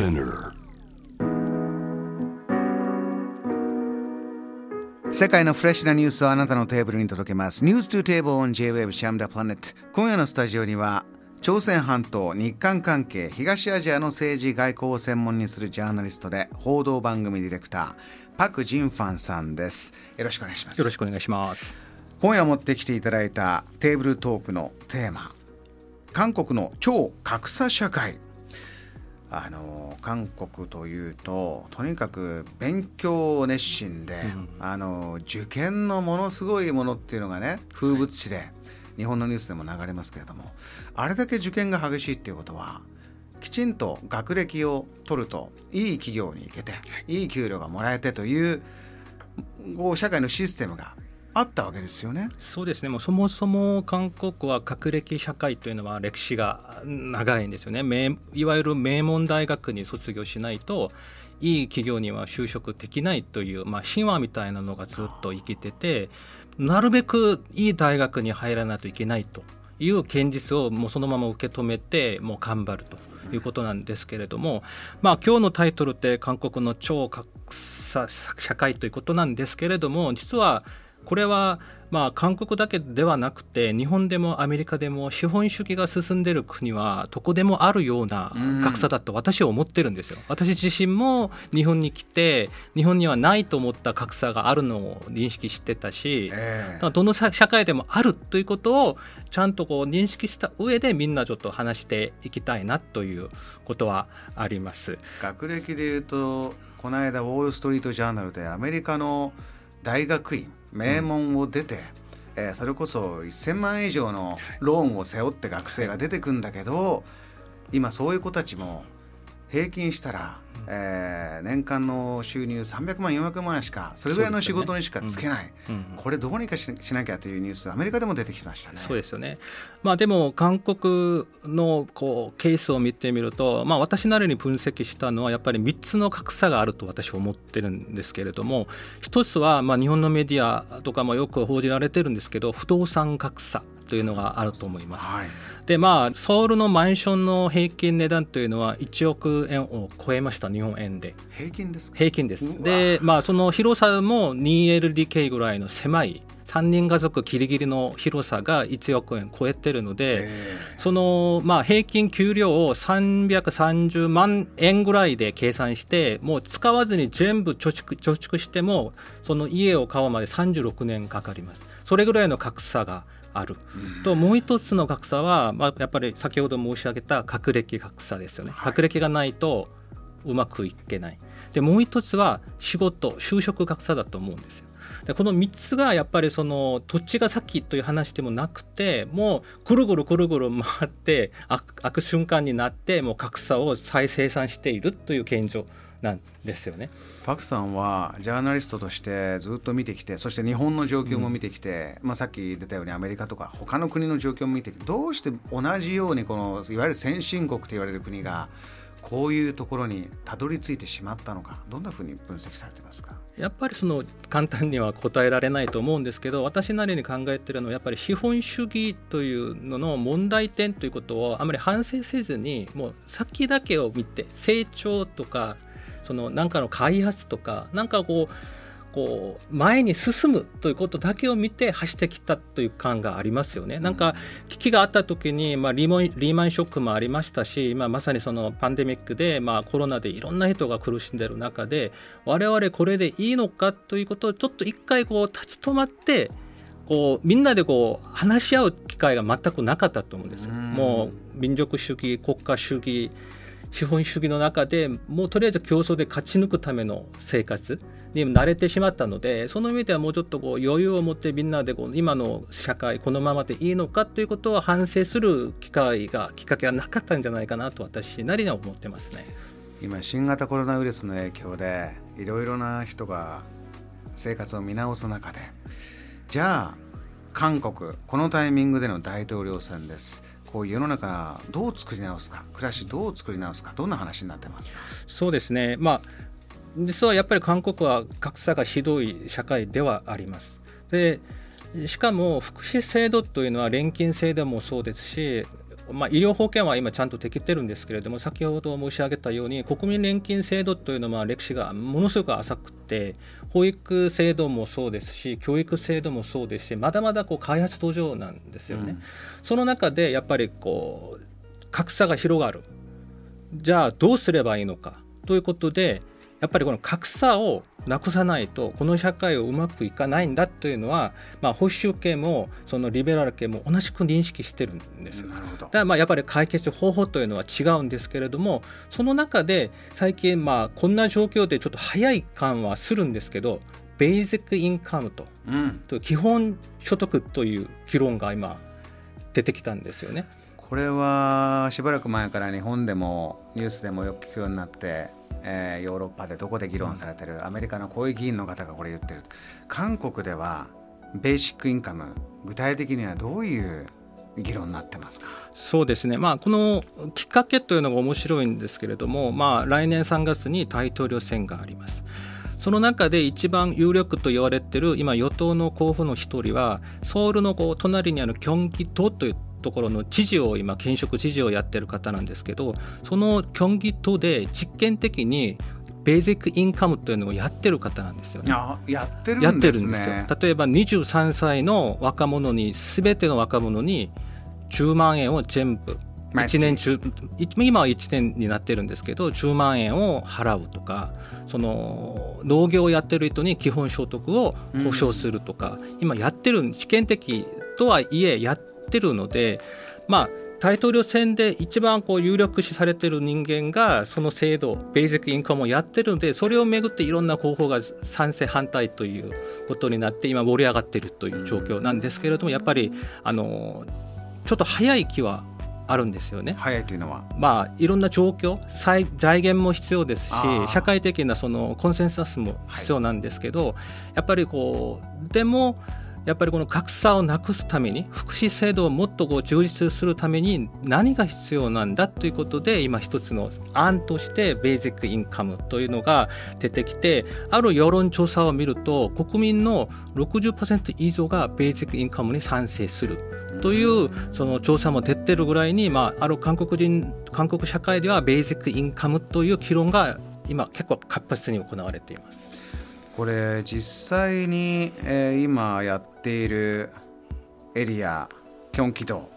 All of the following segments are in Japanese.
Spinner 世界のフレッシュなニュースをあなたのテーブルに届けます。ニュース to table on J-Wave シャムダプラネット。今夜のスタジオには、朝鮮半島、日韓関係、東アジアの政治外交を専門にするジャーナリストで、報道番組ディレクター、パク・ジンファンさんです。よろしくお願いします。よろしくお願いします。今夜持ってきていただいたテーブルトークのテーマ韓国の超格差社会あの韓国というととにかく勉強熱心で、あの受験のものすごいものっていうのがね風物詩で、日本のニュースでも流れますけれどもあれだけ受験が激しいっていうことはきちんと学歴を取るといい企業に行けていい給料がもらえてというこう社会のシステムがあったわけですよね。そうですね。もうそもそも韓国は学歴社会というのは歴史が長いんですよね。名いわゆる名門大学に卒業しないといい企業には就職できないというまあ神話みたいなのがずっと生きてて、なるべくいい大学に入らないといけないという現実をもうそのまま受け止めてもう頑張ると。いうことなんですけれども、まあ今日のタイトルって韓国の超格差社会ということなんですけれども、実はこれはまあ韓国だけではなくて日本でもアメリカでも資本主義が進んでいる国はどこでもあるような格差だと私は思ってるんですよ。私自身も日本に来て日本にはないと思った格差があるのを認識してたし、ええどの社会でもあるということをちゃんとこう認識した上でみんなちょっと話していきたいなということはあります。学歴でいうとこの間ウォール・ストリート・ジャーナルでアメリカの大学院名門を出て、えーそれこそ1,000万円以上のローンを背負って学生が出てくんだけど今そういう子たちも平均したら、えー年間の収入300万400万円しかそれぐらいの仕事にしかつけない、うん。これどうにかししなきゃというニュースアメリカでも出てきましたね。そうですよね。まあでも韓国のこうケースを見てみると、まあ私なりに分析したのはやっぱり3つの格差があると私は思ってるんですけれども、一つはまあ日本のメディアとかもよく報じられてるんですけど、不動産格差というのがあると思います。はいでまあソウルのマンションの平均値段というのは1億円を超えました日本円で。平均ですか？平均です。で、まあ、その広さも 2LDK ぐらいの狭い3人家族ギリギリの広さが1億円超えてるので、えその、まあ、平均給料を330万円ぐらいで計算してもう使わずに全部貯蓄貯蓄してもその家を買うまで36年かかりますそれぐらいの格差がある、ともう一つの格差は、まあ、やっぱり先ほど申し上げた学歴格差ですよね、はい。学歴がないとうまくいけない。でもう一つは仕事就職格差だと思うんですよ。でこの3つがやっぱりその土地が先という話でもなくてもうぐるぐるぐるぐる回って開く瞬間になってもう格差を再生産しているという現状なんですよね。パクさんはジャーナリストとしてずっと見てきてそして日本の状況も見てきて、まあ、さっき出たようにアメリカとか他の国の状況も見てきてどうして同じようにこのいわゆる先進国と言われる国がこういうところにたどり着いてしまったのかどんなふうに分析されてますか？やっぱりその簡単には答えられないと思うんですけど私なりに考えてるのはやっぱり資本主義というのの問題点ということをあまり反省せずにもう先だけを見て成長とかそのなんかの開発とかなんかこうこう前に進むということだけを見て走ってきたという感がありますよね。なんか危機があった時に、まあ、リーマンリーマンショックもありましたし、まあ、まさにそのパンデミックで、まあ、コロナでいろんな人が苦しんでいる中で我々これでいいのかということをちょっと一回こう立ち止まってこうみんなでこう話し合う機会が全くなかったと思うんですよ。うんもう民族主義国家主義資本主義の中でもうとりあえず競争で勝ち抜くための生活に慣れてしまったのでその意味ではもうちょっとこう余裕を持ってみんなでこう今の社会このままでいいのかということを反省する機会がきっかけがなかったんじゃないかなと私なりには思ってますね。今新型コロナウイルスの影響でいろいろな人が生活を見直す中でじゃあ韓国このタイミングでの大統領選ですこう世の中どう作り直すか暮らしどう作り直すかどんな話になってますか？そうですね、まあ、実はやっぱり韓国は格差がひどい社会ではあります。でしかも福祉制度というのは年金制度もそうですしまあ、医療保険は今ちゃんとできてるんですけれども先ほど申し上げたように国民年金制度というのは歴史がものすごく浅くて保育制度もそうですし教育制度もそうですしまだまだこう開発途上なんですよね。うん、その中でやっぱりこう格差が広がるじゃあどうすればいいのかということでやっぱりこの格差をなくさないとこの社会をうまくいかないんだというのは、まあ、保守系もそのリベラル系も同じく認識してるんです。なるほど。だからまあやっぱり解決方法というのは違うんですけれどもその中で最近まあこんな状況でちょっと早い感はするんですけどベーシックインカムと,、うん、と基本所得という議論が今出てきたんですよね。これはしばらく前から日本でもニュースでもよく聞くようになってえー、ヨーロッパでどこで議論されてるアメリカのこういう議員の方がこれ言ってる韓国ではベーシックインカム具体的にはどういう議論になってますか？そうですね、まあ、このきっかけというのが面白いんですけれども、まあ、来年3月に大統領選があります。その中で一番有力と言われている今与党の候補の一人はソウルのこう隣にあるキョンギ島というところの知事を今現職知事をやってる方なんですけどそのキョンギ島で実験的にベーシックインカムというのをやってる方なんですよね。やってるんですね。例えば23歳の若者に全ての若者に10万円を全部1年中今は1年になってるんですけど10万円を払うとかその農業をやってる人に基本所得を保証するとか、うん、今やってる試験的とはいえやっってるので、まあ、大統領選で一番こう有力視されてる人間がその制度ベーシックインカムをやってるのでそれをめぐっていろんな候補が賛成反対ということになって今盛り上がっているという状況なんですけれどもやっぱりあのちょっと早い気はあるんですよね。早いというのは、まあ、いろんな状況財源も必要ですし社会的なそのコンセンサスも必要なんですけど、はい、やっぱりこうでもやっぱりこの格差をなくすために福祉制度をもっとこう充実するために何が必要なんだということで今一つの案としてベーシックインカムというのが出てきてある世論調査を見ると国民の60%以上がベーシックインカムに賛成するというその調査も出てるぐらいに、まあ、ある韓国人韓国社会ではベーシックインカムという議論が今結構活発に行われています。これ実際に、えー、今やっているエリアキョンキ道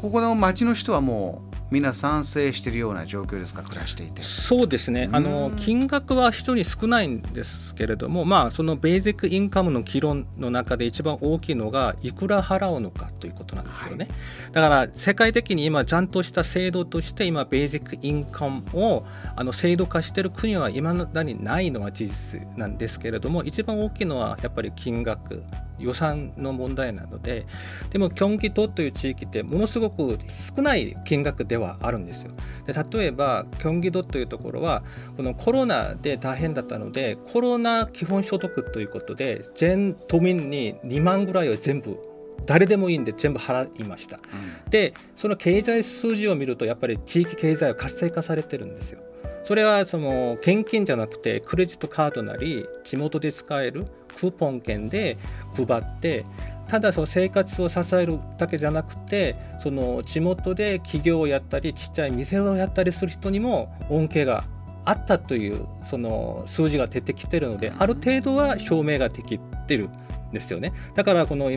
ここの町の人はもうみんな賛成しているような状況ですか？暮らしていて。そうですね。あの金額は人に少ないんですけれどもまあそのベーシックインカムの議論の中で一番大きいのがいくら払うのかということなんですよね、はい、だから世界的に今ちゃんとした制度として今ベーシックインカムをあの制度化している国は今だにないのは事実なんですけれども一番大きいのはやっぱり金額予算の問題なのででもキョンギ島という地域ってものすごく少ない金額ではあるんですよ。で例えばキョンギ道というところはこのコロナで大変だったのでコロナ基本所得ということで全都民に2万ぐらいを全部誰でもいいんで全部払いました、うん、でその経済数字を見るとやっぱり地域経済は活性化されてるんですよそれはその現金じゃなくてクレジットカードなり地元で使えるクーポン券で配ってただその生活を支えるだけじゃなくてその地元で企業をやったりちっちゃい店をやったりする人にも恩恵があったというその数字が出てきてるのである程度は証明ができてるんですよね。だからこの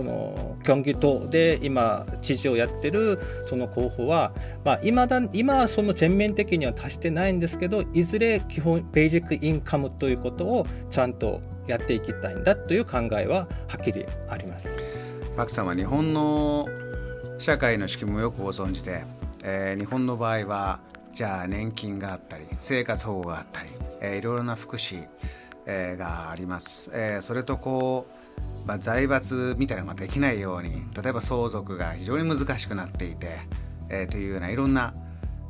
このキョンギ島で今知事をやってるその候補は、まあ、今だ今はその全面的には達してないんですけどいずれ基本ベージックインカムということをちゃんとやっていきたいんだという考えははっきりあります。パクさんは日本の社会の仕組みもよくご存知で、えー、日本の場合はじゃあ年金があったり生活保護があったり、えー、いろいろな福祉、えー、があります、えー、それとこうまあ、財閥みたいなのができないように例えば相続が非常に難しくなっていて、えー、というようないろんな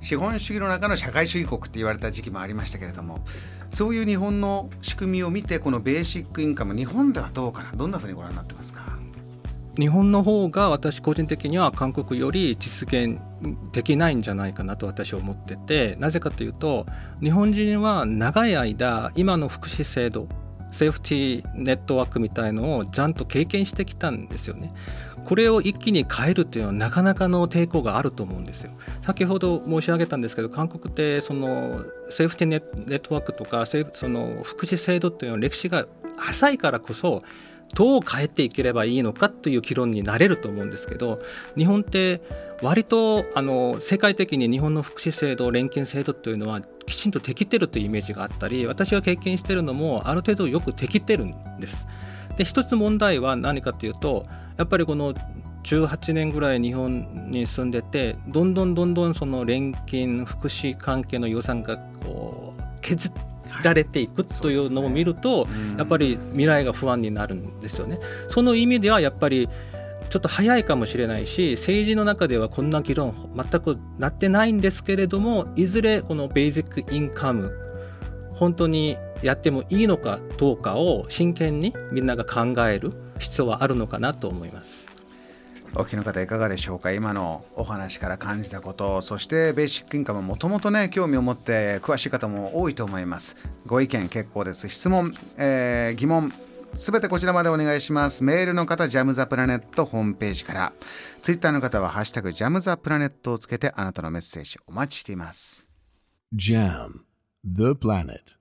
資本主義の中の社会主義国って言われた時期もありましたけれどもそういう日本の仕組みを見てこのベーシックインカム日本ではどうかな？どんなふうにご覧になってますか？日本の方が私個人的には韓国より実現できないんじゃないかなと私は思っててなぜかというと日本人は長い間今の福祉制度セーフティーネットワークみたいのをちゃんと経験してきたんですよね。これを一気に変えるっていうのはなかなかの抵抗があると思うんですよ。先ほど申し上げたんですけど韓国ってそのセーフティネットワークとかその福祉制度っていうのは歴史が浅いからこそどう変えていければいいのかという議論になれると思うんですけど日本って割とあの世界的に日本の福祉制度年金制度というのはきちんと適ってるというイメージがあったり私が経験しているのもある程度よく適ってるんです。で一つ問題は何かというとやっぱりこの18年ぐらい日本に住んでてどんどんどんどんその年金福祉関係の予算がこう削ってられていくというのを見ると、やっぱり未来が不安になるんですよね。その意味ではやっぱりちょっと早いかもしれないし政治の中ではこんな議論全くなってないんですけれどもいずれこのベーシックインカム本当にやってもいいのかどうかを真剣にみんなが考える必要はあるのかなと思います。お聞きの方いかがでしょうか？今のお話から感じたことそしてベーシックインカムもともとね興味を持って詳しい方も多いと思います。ご意見結構です。質問、えー、疑問すべてこちらまでお願いします。メールの方ジャムザプラネットホームページから。ツイッターの方はハッシュタグジャムザプラネットをつけてあなたのメッセージお待ちしています。JAM The Planet.